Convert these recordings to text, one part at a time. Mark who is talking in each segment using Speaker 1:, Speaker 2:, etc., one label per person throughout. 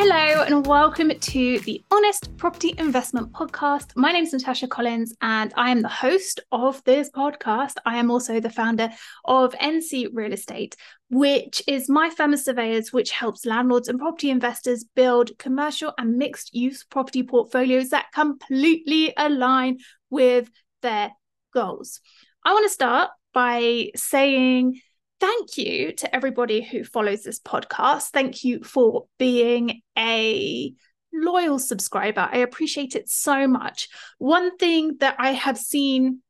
Speaker 1: Hello, and welcome to the Honest Property Investment Podcast. My name is Natasha Collins, and I am the host of this podcast. I am also the founder of NC Real Estate, which is my firm of surveyors, which helps landlords and property investors build commercial and mixed use property portfolios that completely align with their goals. I want to start by saying thank you to everybody who follows this podcast. Thank you for being a loyal subscriber. I appreciate it so much. One thing that I have seen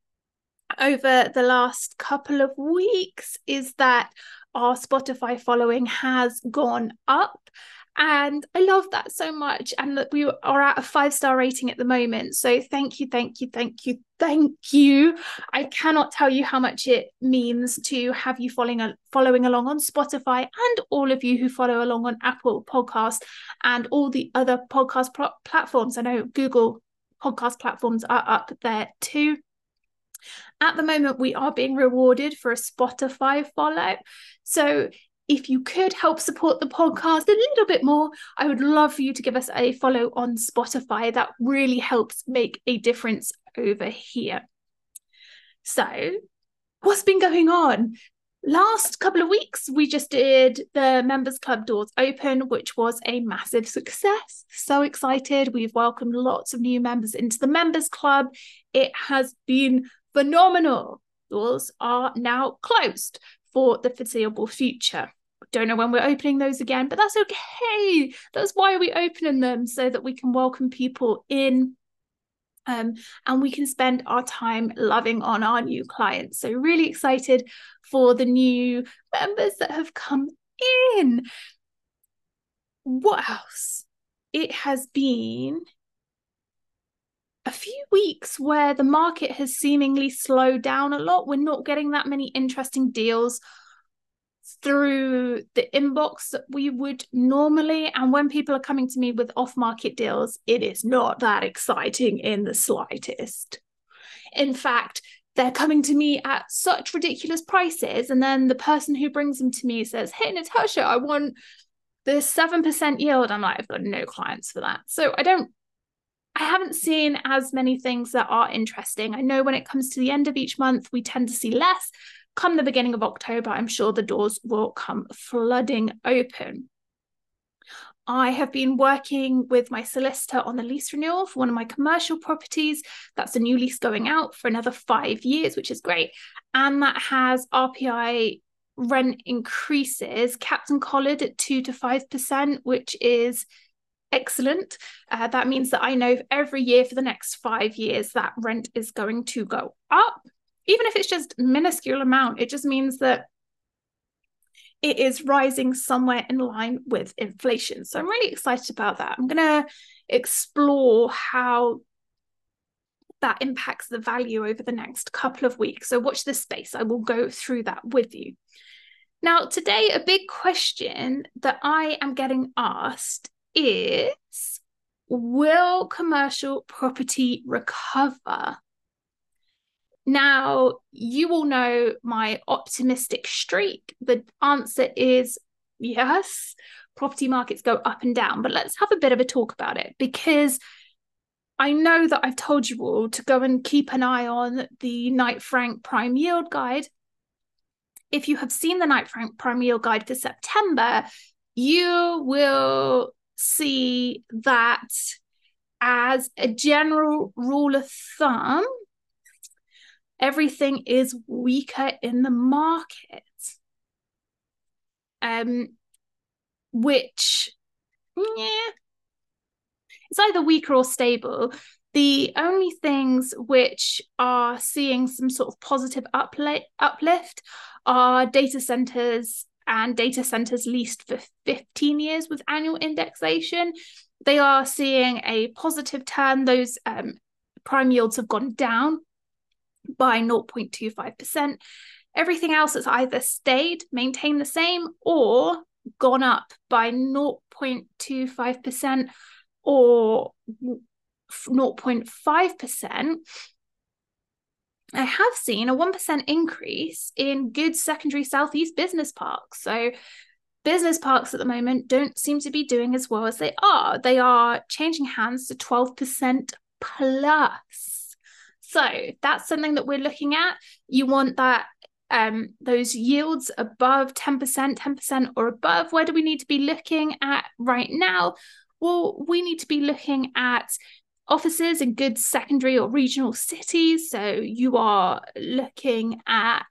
Speaker 1: over the last couple of weeks is that our Spotify following has gone up. And I love that so much. And that we are at a five star rating at the moment. So thank you, thank you, thank you, thank you. I cannot tell you how much it means to have you following, following along on Spotify and all of you who follow along on Apple Podcast and all the other podcast pro- platforms. I know Google podcast platforms are up there too. At the moment, we are being rewarded for a Spotify follow. So if you could help support the podcast a little bit more, I would love for you to give us a follow on Spotify. That really helps make a difference over here. So, what's been going on? Last couple of weeks, we just did the Members Club doors open, which was a massive success. So excited. We've welcomed lots of new members into the Members Club. It has been phenomenal. Doors are now closed for the foreseeable future. Don't know when we're opening those again, but that's okay. That's why we're opening them so that we can welcome people in um, and we can spend our time loving on our new clients. So, really excited for the new members that have come in. What else? It has been a few weeks where the market has seemingly slowed down a lot. We're not getting that many interesting deals through the inbox that we would normally. And when people are coming to me with off market deals, it is not that exciting in the slightest. In fact, they're coming to me at such ridiculous prices. And then the person who brings them to me says, Hey, Natasha, I want this 7% yield. I'm like, I've got no clients for that. So I don't I haven't seen as many things that are interesting. I know when it comes to the end of each month, we tend to see less, come the beginning of October, I'm sure the doors will come flooding open. I have been working with my solicitor on the lease renewal for one of my commercial properties. That's a new lease going out for another five years, which is great. And that has RPI rent increases capped and collared at 2 to 5%, which is excellent. Uh, that means that I know every year for the next five years that rent is going to go up even if it's just minuscule amount it just means that it is rising somewhere in line with inflation. So i'm really excited about that. I'm going to explore how that impacts the value over the next couple of weeks. So watch this space. I will go through that with you. Now today a big question that i am getting asked is will commercial property recover now, you all know my optimistic streak. The answer is yes, property markets go up and down, but let's have a bit of a talk about it because I know that I've told you all to go and keep an eye on the Knight Frank Prime Yield Guide. If you have seen the Knight Frank Prime Yield Guide for September, you will see that as a general rule of thumb, everything is weaker in the market. Um, which, yeah, it's either weaker or stable. The only things which are seeing some sort of positive upli- uplift are data centers and data centers leased for 15 years with annual indexation. They are seeing a positive turn. Those um, prime yields have gone down by 0.25%. Everything else has either stayed, maintained the same, or gone up by 0.25% or 0.5%. I have seen a 1% increase in good secondary Southeast business parks. So business parks at the moment don't seem to be doing as well as they are. They are changing hands to 12% plus. So that's something that we're looking at. You want that um, those yields above 10%, 10% or above. Where do we need to be looking at right now? Well, we need to be looking at offices in good secondary or regional cities. So you are looking at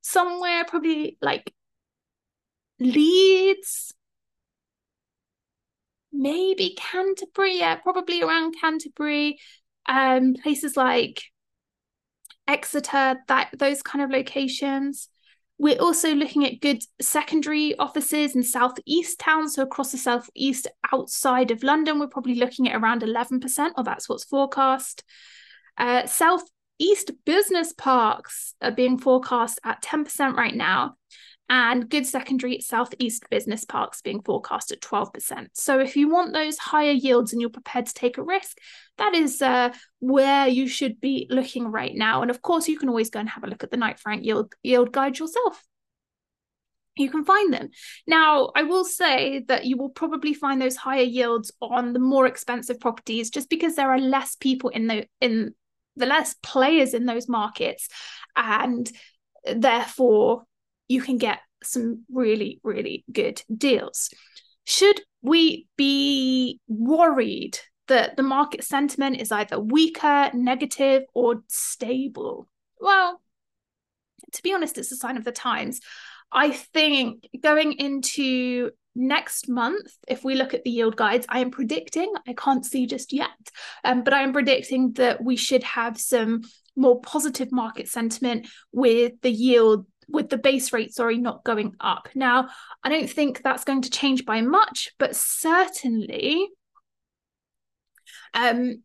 Speaker 1: somewhere probably like Leeds, maybe Canterbury, yeah, probably around Canterbury. Um, places like Exeter, that those kind of locations. We're also looking at good secondary offices in southeast towns. So across the southeast outside of London, we're probably looking at around 11%, or that's what's forecast. Uh, southeast business parks are being forecast at 10% right now and good secondary southeast business parks being forecast at 12%. So if you want those higher yields and you're prepared to take a risk, that is uh, where you should be looking right now. And of course, you can always go and have a look at the Knight Frank yield, yield guide yourself. You can find them. Now, I will say that you will probably find those higher yields on the more expensive properties just because there are less people in the in the less players in those markets and therefore you can get some really, really good deals. Should we be worried that the market sentiment is either weaker, negative, or stable? Well, to be honest, it's a sign of the times. I think going into next month, if we look at the yield guides, I am predicting, I can't see just yet, um, but I am predicting that we should have some more positive market sentiment with the yield with the base rate, sorry, not going up. Now, I don't think that's going to change by much, but certainly um,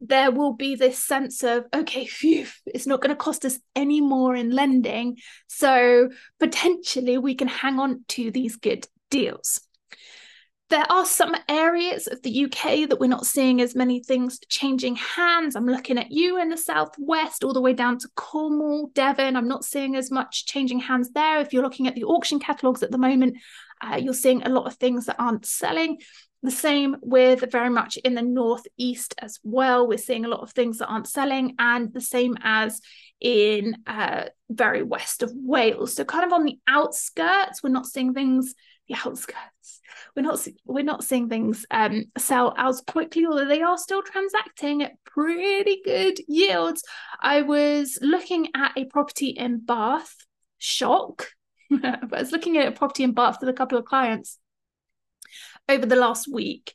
Speaker 1: there will be this sense of, okay, phew, it's not going to cost us any more in lending. So potentially we can hang on to these good deals. There are some areas of the UK that we're not seeing as many things changing hands. I'm looking at you in the southwest, all the way down to Cornwall, Devon. I'm not seeing as much changing hands there. If you're looking at the auction catalogues at the moment, uh, you're seeing a lot of things that aren't selling. The same with very much in the northeast as well. We're seeing a lot of things that aren't selling, and the same as in uh, very west of Wales. So, kind of on the outskirts, we're not seeing things. The outskirts we're not we're not seeing things um, sell as quickly, although they are still transacting at pretty good yields. I was looking at a property in Bath, shock. I was looking at a property in Bath with a couple of clients over the last week,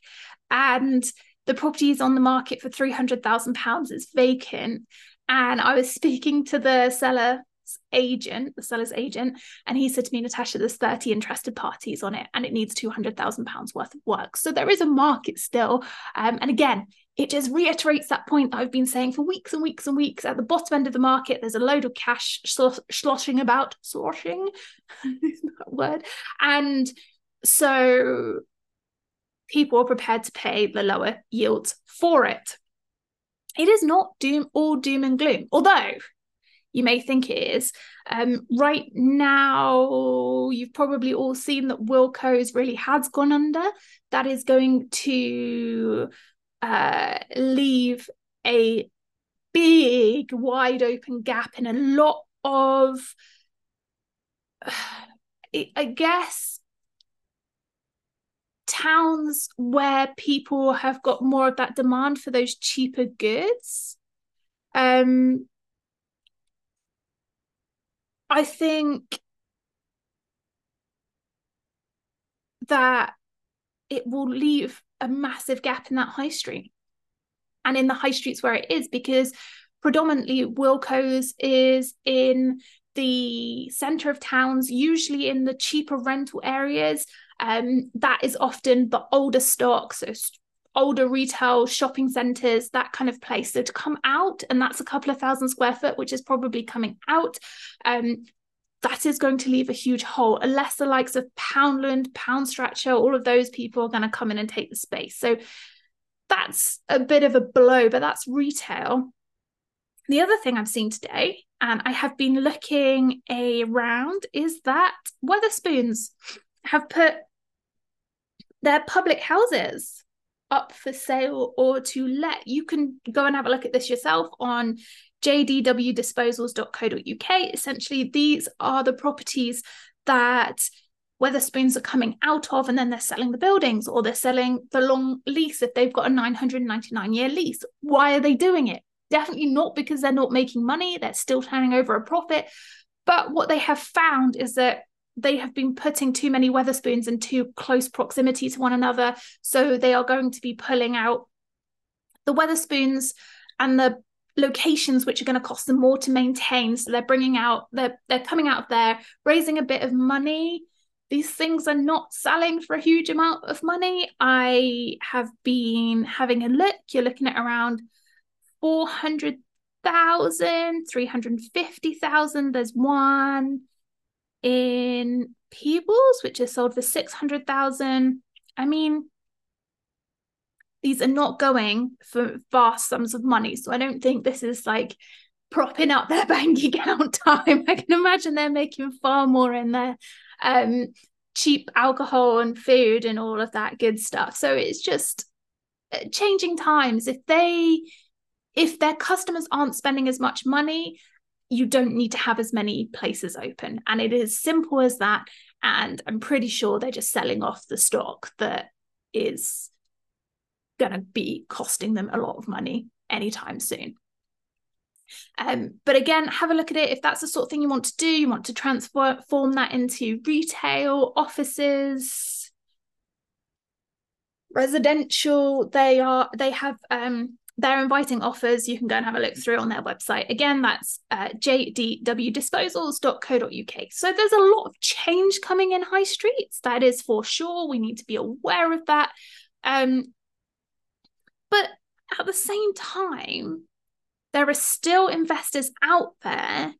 Speaker 1: and the property is on the market for three hundred thousand pounds. It's vacant, and I was speaking to the seller agent, the seller's agent, and he said to me, Natasha, there's 30 interested parties on it and it needs £200,000 worth of work. So there is a market still. Um, and again, it just reiterates that point that I've been saying for weeks and weeks and weeks. At the bottom end of the market, there's a load of cash sloshing about, sloshing, word. And so people are prepared to pay the lower yields for it. It is not doom all doom and gloom, although you may think it is. Um, right now, you've probably all seen that Wilko's really has gone under. That is going to uh, leave a big, wide open gap in a lot of, I guess, towns where people have got more of that demand for those cheaper goods. Um, I think that it will leave a massive gap in that high street and in the high streets where it is because predominantly Wilko's is in the center of towns, usually in the cheaper rental areas. Um, that is often the older stock, so older retail shopping centres, that kind of place. So to come out, and that's a couple of thousand square foot, which is probably coming out. Um, that is going to leave a huge hole unless the likes of Poundland, Pound Stretcher, all of those people are going to come in and take the space. So that's a bit of a blow, but that's retail. the other thing I've seen today, and I have been looking around, is that Wetherspoons have put their public houses up for sale or to let. You can go and have a look at this yourself on jdwdisposals.co.uk. Essentially, these are the properties that Wetherspoons are coming out of, and then they're selling the buildings or they're selling the long lease if they've got a 999 year lease. Why are they doing it? Definitely not because they're not making money, they're still turning over a profit. But what they have found is that they have been putting too many Wetherspoons in too close proximity to one another. So they are going to be pulling out the Wetherspoons and the locations which are going to cost them more to maintain. So they're bringing out, they're, they're coming out of there, raising a bit of money. These things are not selling for a huge amount of money. I have been having a look. You're looking at around 400,000, 350,000. There's one in Peebles, which is sold for 600,000. I mean, these are not going for vast sums of money. So I don't think this is like propping up their bank account time. I can imagine they're making far more in their um, cheap alcohol and food and all of that good stuff. So it's just uh, changing times. If they if their customers aren't spending as much money, you don't need to have as many places open. And it is simple as that. And I'm pretty sure they're just selling off the stock that is going to be costing them a lot of money anytime soon. Um, but again, have a look at it. If that's the sort of thing you want to do, you want to transform that into retail, offices, residential. They are they have um, they're inviting offers. You can go and have a look through on their website. Again, that's uh, jdwdisposals.co.uk. So there's a lot of change coming in high streets. That is for sure. We need to be aware of that. Um, but at the same time, there are still investors out there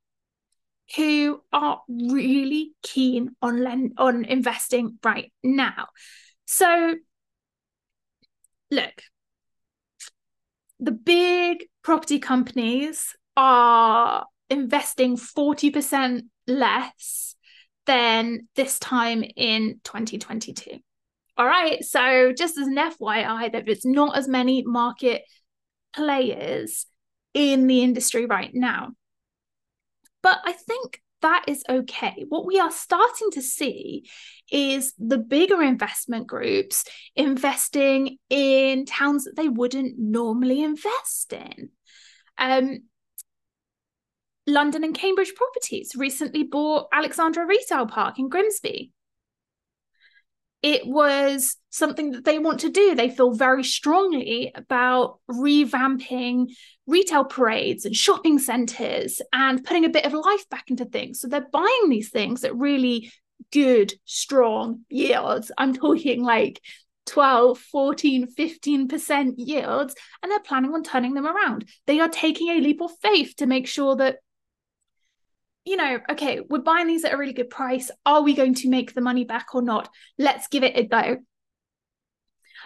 Speaker 1: who are really keen on lend- on investing right now. So look, the big property companies are investing 40% less than this time in 2022. All right. So, just as an FYI, that there's not as many market players in the industry right now. But I think that is okay. What we are starting to see is the bigger investment groups investing in towns that they wouldn't normally invest in. Um, London and Cambridge Properties recently bought Alexandra Retail Park in Grimsby it was something that they want to do. They feel very strongly about revamping retail parades and shopping centres and putting a bit of life back into things. So they're buying these things at really good, strong yields. I'm talking like 12, 14, 15% yields, and they're planning on turning them around. They are taking a leap of faith to make sure that you know, okay, we're buying these at a really good price. Are we going to make the money back or not? Let's give it a go.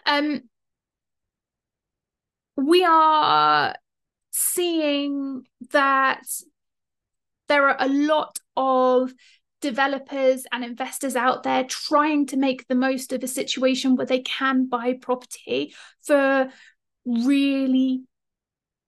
Speaker 1: Um, we are seeing that there are a lot of developers and investors out there trying to make the most of a situation where they can buy property for really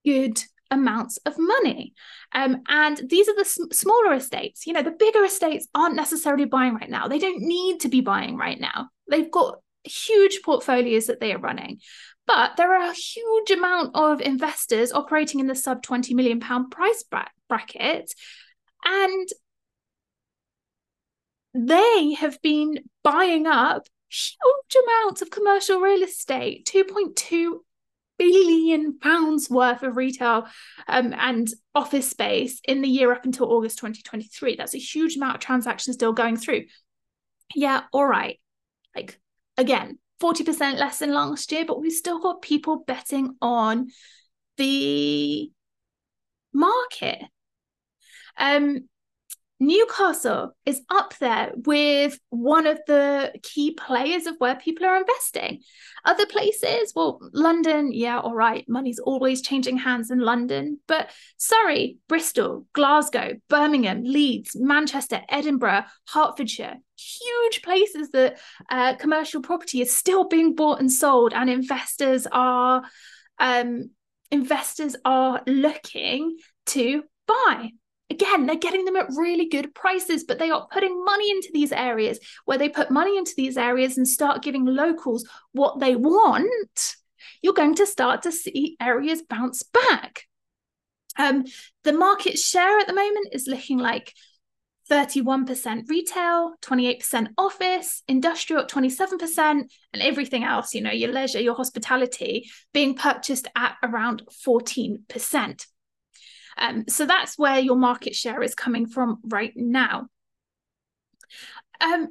Speaker 1: good amounts of money. Um, and these are the sm- smaller estates. You know, the bigger estates aren't necessarily buying right now. They don't need to be buying right now. They've got huge portfolios that they are running. But there are a huge amount of investors operating in the sub 20 million pound price bra- bracket. And they have been buying up huge amounts of commercial real estate 2.2 billion pounds worth of retail um, and office space in the year up until August 2023. That's a huge amount of transactions still going through. Yeah, all right. Like again, 40% less than last year, but we've still got people betting on the market. Um, Newcastle is up there with one of the key players of where people are investing. Other places, well, London, yeah, all right, money's always changing hands in London, but Surrey, Bristol, Glasgow, Birmingham, Leeds, Manchester, Edinburgh, Hertfordshire, huge places that uh, commercial property is still being bought and sold, and investors are um, investors are looking to buy again, they're getting them at really good prices, but they are putting money into these areas where they put money into these areas and start giving locals what they want. You're going to start to see areas bounce back. Um, the market share at the moment is looking like 31% retail, 28% office, industrial at 27%, and everything else, you know, your leisure, your hospitality, being purchased at around 14%. Um, so that's where your market share is coming from right now. Um,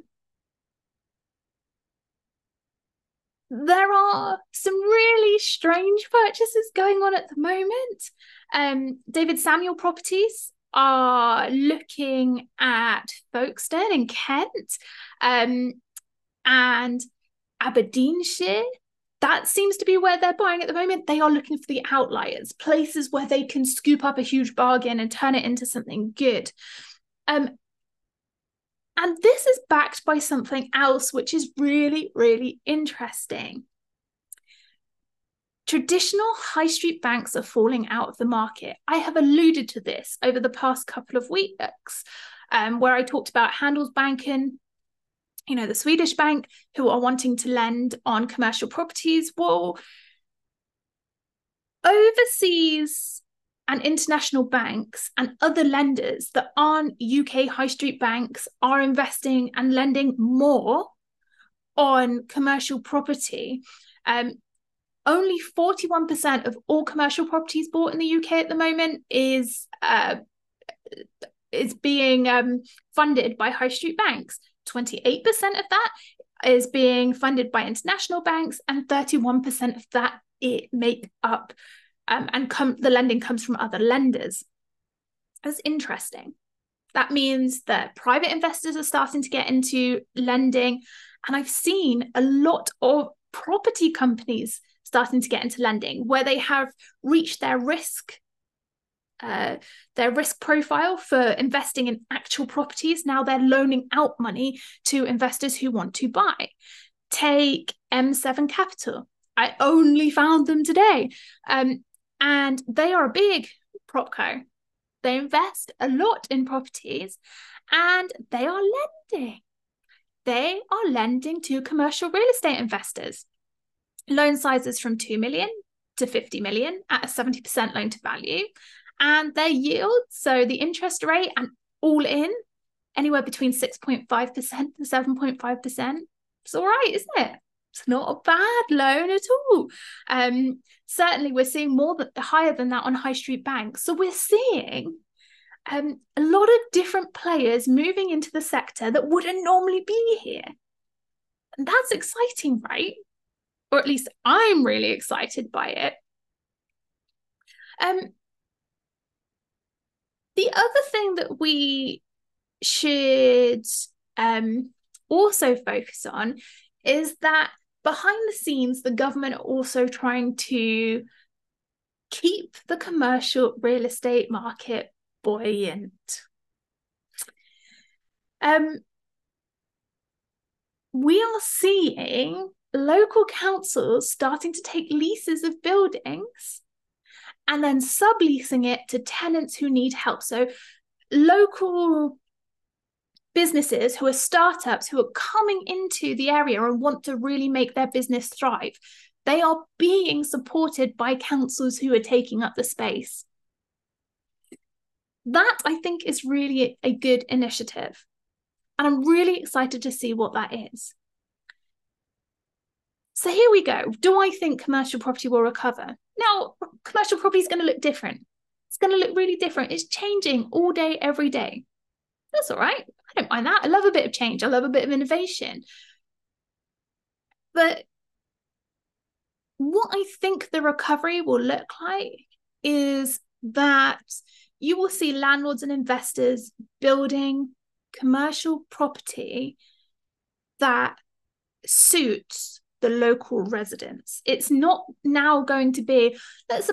Speaker 1: there are some really strange purchases going on at the moment. Um, David Samuel Properties are looking at Folkestone in Kent um, and Aberdeenshire that seems to be where they're buying at the moment. They are looking for the outliers, places where they can scoop up a huge bargain and turn it into something good. Um, and this is backed by something else, which is really, really interesting. Traditional high street banks are falling out of the market. I have alluded to this over the past couple of weeks, um, where I talked about Handelsbanken you know, the Swedish bank who are wanting to lend on commercial properties. Well, overseas and international banks and other lenders that aren't UK high street banks are investing and lending more on commercial property. Um, only 41% of all commercial properties bought in the UK at the moment is uh, is being um, funded by high street banks. 28% of that is being funded by international banks, and 31% of that it make up um, and come the lending comes from other lenders. That's interesting. That means that private investors are starting to get into lending, and I've seen a lot of property companies starting to get into lending where they have reached their risk uh, their risk profile for investing in actual properties. Now they're loaning out money to investors who want to buy. Take M7 Capital. I only found them today. Um, and they are a big prop co. They invest a lot in properties and they are lending. They are lending to commercial real estate investors. Loan sizes from 2 million to 50 million at a 70% loan to value and their yield, so the interest rate and all in, anywhere between 6.5% to 7.5%. It's all right, isn't it? It's not a bad loan at all. Um, certainly, we're seeing more higher than that on high street banks. So we're seeing um, a lot of different players moving into the sector that wouldn't normally be here. And that's exciting, right? Or at least I'm really excited by it. Um, the other thing that we should um, also focus on is that behind the scenes, the government are also trying to keep the commercial real estate market buoyant. Um, we are seeing local councils starting to take leases of buildings and then subleasing it to tenants who need help. So local businesses who are startups who are coming into the area and want to really make their business thrive, they are being supported by councils who are taking up the space. That I think is really a good initiative. And I'm really excited to see what that is. So here we go. Do I think commercial property will recover? Now, commercial property is going to look different. It's going to look really different. It's changing all day, every day. That's all right. I don't mind that. I love a bit of change. I love a bit of innovation. But what I think the recovery will look like is that you will see landlords and investors building commercial property that suits the local residents. It's not now going to be let's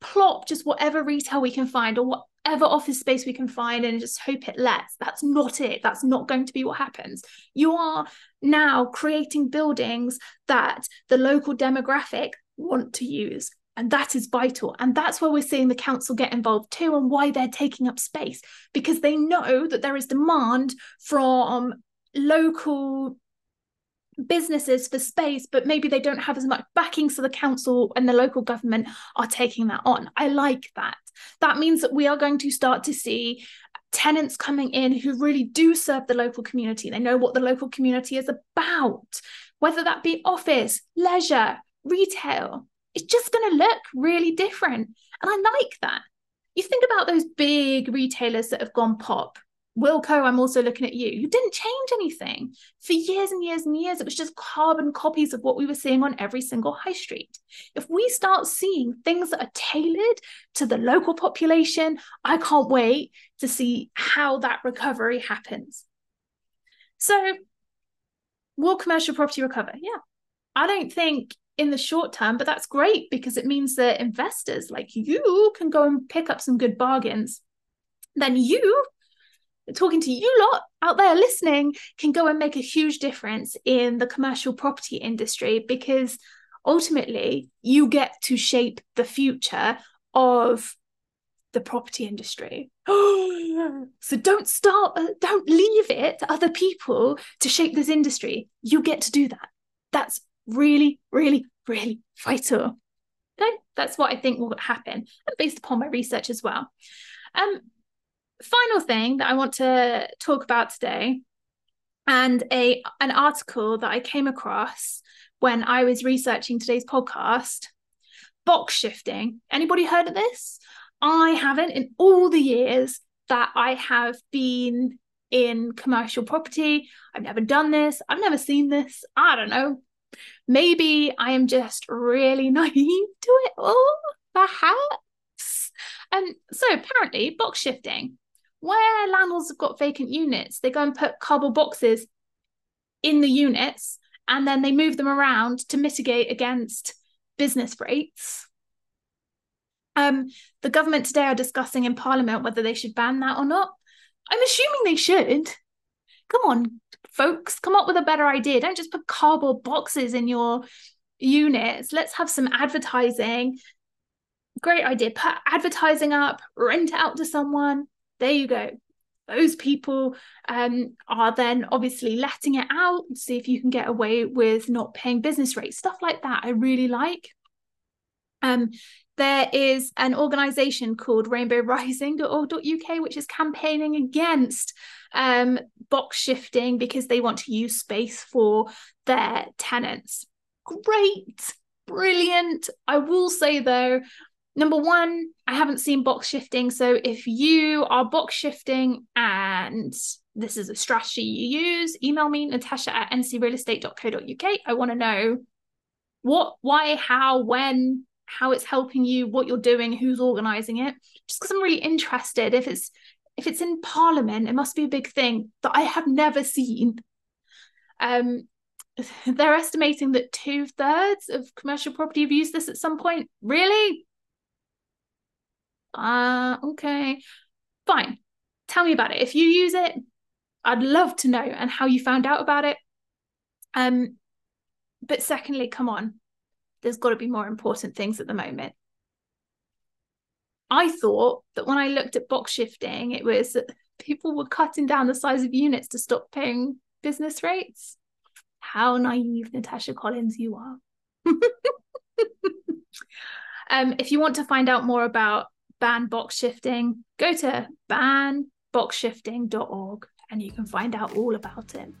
Speaker 1: plop just whatever retail we can find or whatever office space we can find and just hope it lets. That's not it. That's not going to be what happens. You are now creating buildings that the local demographic want to use. And that is vital. And that's where we're seeing the council get involved too, and why they're taking up space because they know that there is demand from local businesses for space, but maybe they don't have as much backing. So the council and the local government are taking that on. I like that. That means that we are going to start to see tenants coming in who really do serve the local community. They know what the local community is about, whether that be office, leisure, retail. It's just going to look really different. And I like that. You think about those big retailers that have gone pop Wilko, I'm also looking at you. You didn't change anything for years and years and years. It was just carbon copies of what we were seeing on every single high street. If we start seeing things that are tailored to the local population, I can't wait to see how that recovery happens. So, will commercial property recover? Yeah. I don't think in the short term, but that's great because it means that investors like you can go and pick up some good bargains. Then you talking to you lot out there listening can go and make a huge difference in the commercial property industry because ultimately you get to shape the future of the property industry. so don't start, uh, don't leave it to other people to shape this industry. You get to do that. That's really, really, really vital. Okay? That's what I think will happen, based upon my research as well. Um, final thing that I want to talk about today, and a an article that I came across when I was researching today's podcast, box shifting. Anybody heard of this? I haven't in all the years that I have been in commercial property. I've never done this. I've never seen this. I don't know. Maybe I am just really naive to it all, perhaps. And so apparently, box shifting where landlords have got vacant units, they go and put cardboard boxes in the units and then they move them around to mitigate against business rates. Um, the government today are discussing in Parliament whether they should ban that or not. I'm assuming they should. Come on, folks, come up with a better idea. Don't just put cardboard boxes in your units. Let's have some advertising. Great idea. Put advertising up, rent out to someone there you go. Those people um, are then obviously letting it out see if you can get away with not paying business rates stuff like that i really like. Um, there is an organization called rainbowrising.org.uk which is campaigning against um, box shifting because they want to use space for their tenants. Great! Brilliant! I will say though Number one, I haven't seen box shifting. So if you are box shifting and this is a strategy you use, email me, natasha at ncrealestate.co.uk. I want to know what, why, how, when, how it's helping you, what you're doing, who's organizing it. Just because I'm really interested. If it's if it's in Parliament, it must be a big thing that I have never seen. Um, they're estimating that two thirds of commercial property have used this at some point. Really? Uh, okay, fine. Tell me about it. If you use it, I'd love to know and how you found out about it. Um, but secondly, come on, there's got to be more important things at the moment. I thought that when I looked at box shifting, it was that people were cutting down the size of units to stop paying business rates. How naive, Natasha Collins, you are. um, if you want to find out more about ban box shifting, go to banboxshifting.org and you can find out all about it.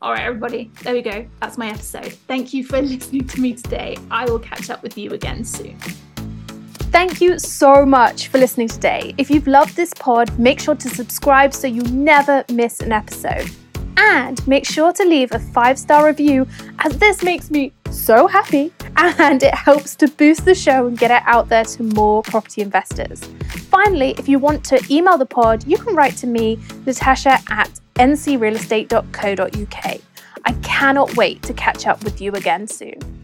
Speaker 1: All right, everybody, there we go. That's my episode. Thank you for listening to me today. I will catch up with you again soon.
Speaker 2: Thank you so much for listening today. If you've loved this pod, make sure to subscribe so you never miss an episode. And make sure to leave a five star review, as this makes me so happy, and it helps to boost the show and get it out there to more property investors. Finally, if you want to email the pod, you can write to me, Natasha at ncrealestate.co.uk. I cannot wait to catch up with you again soon.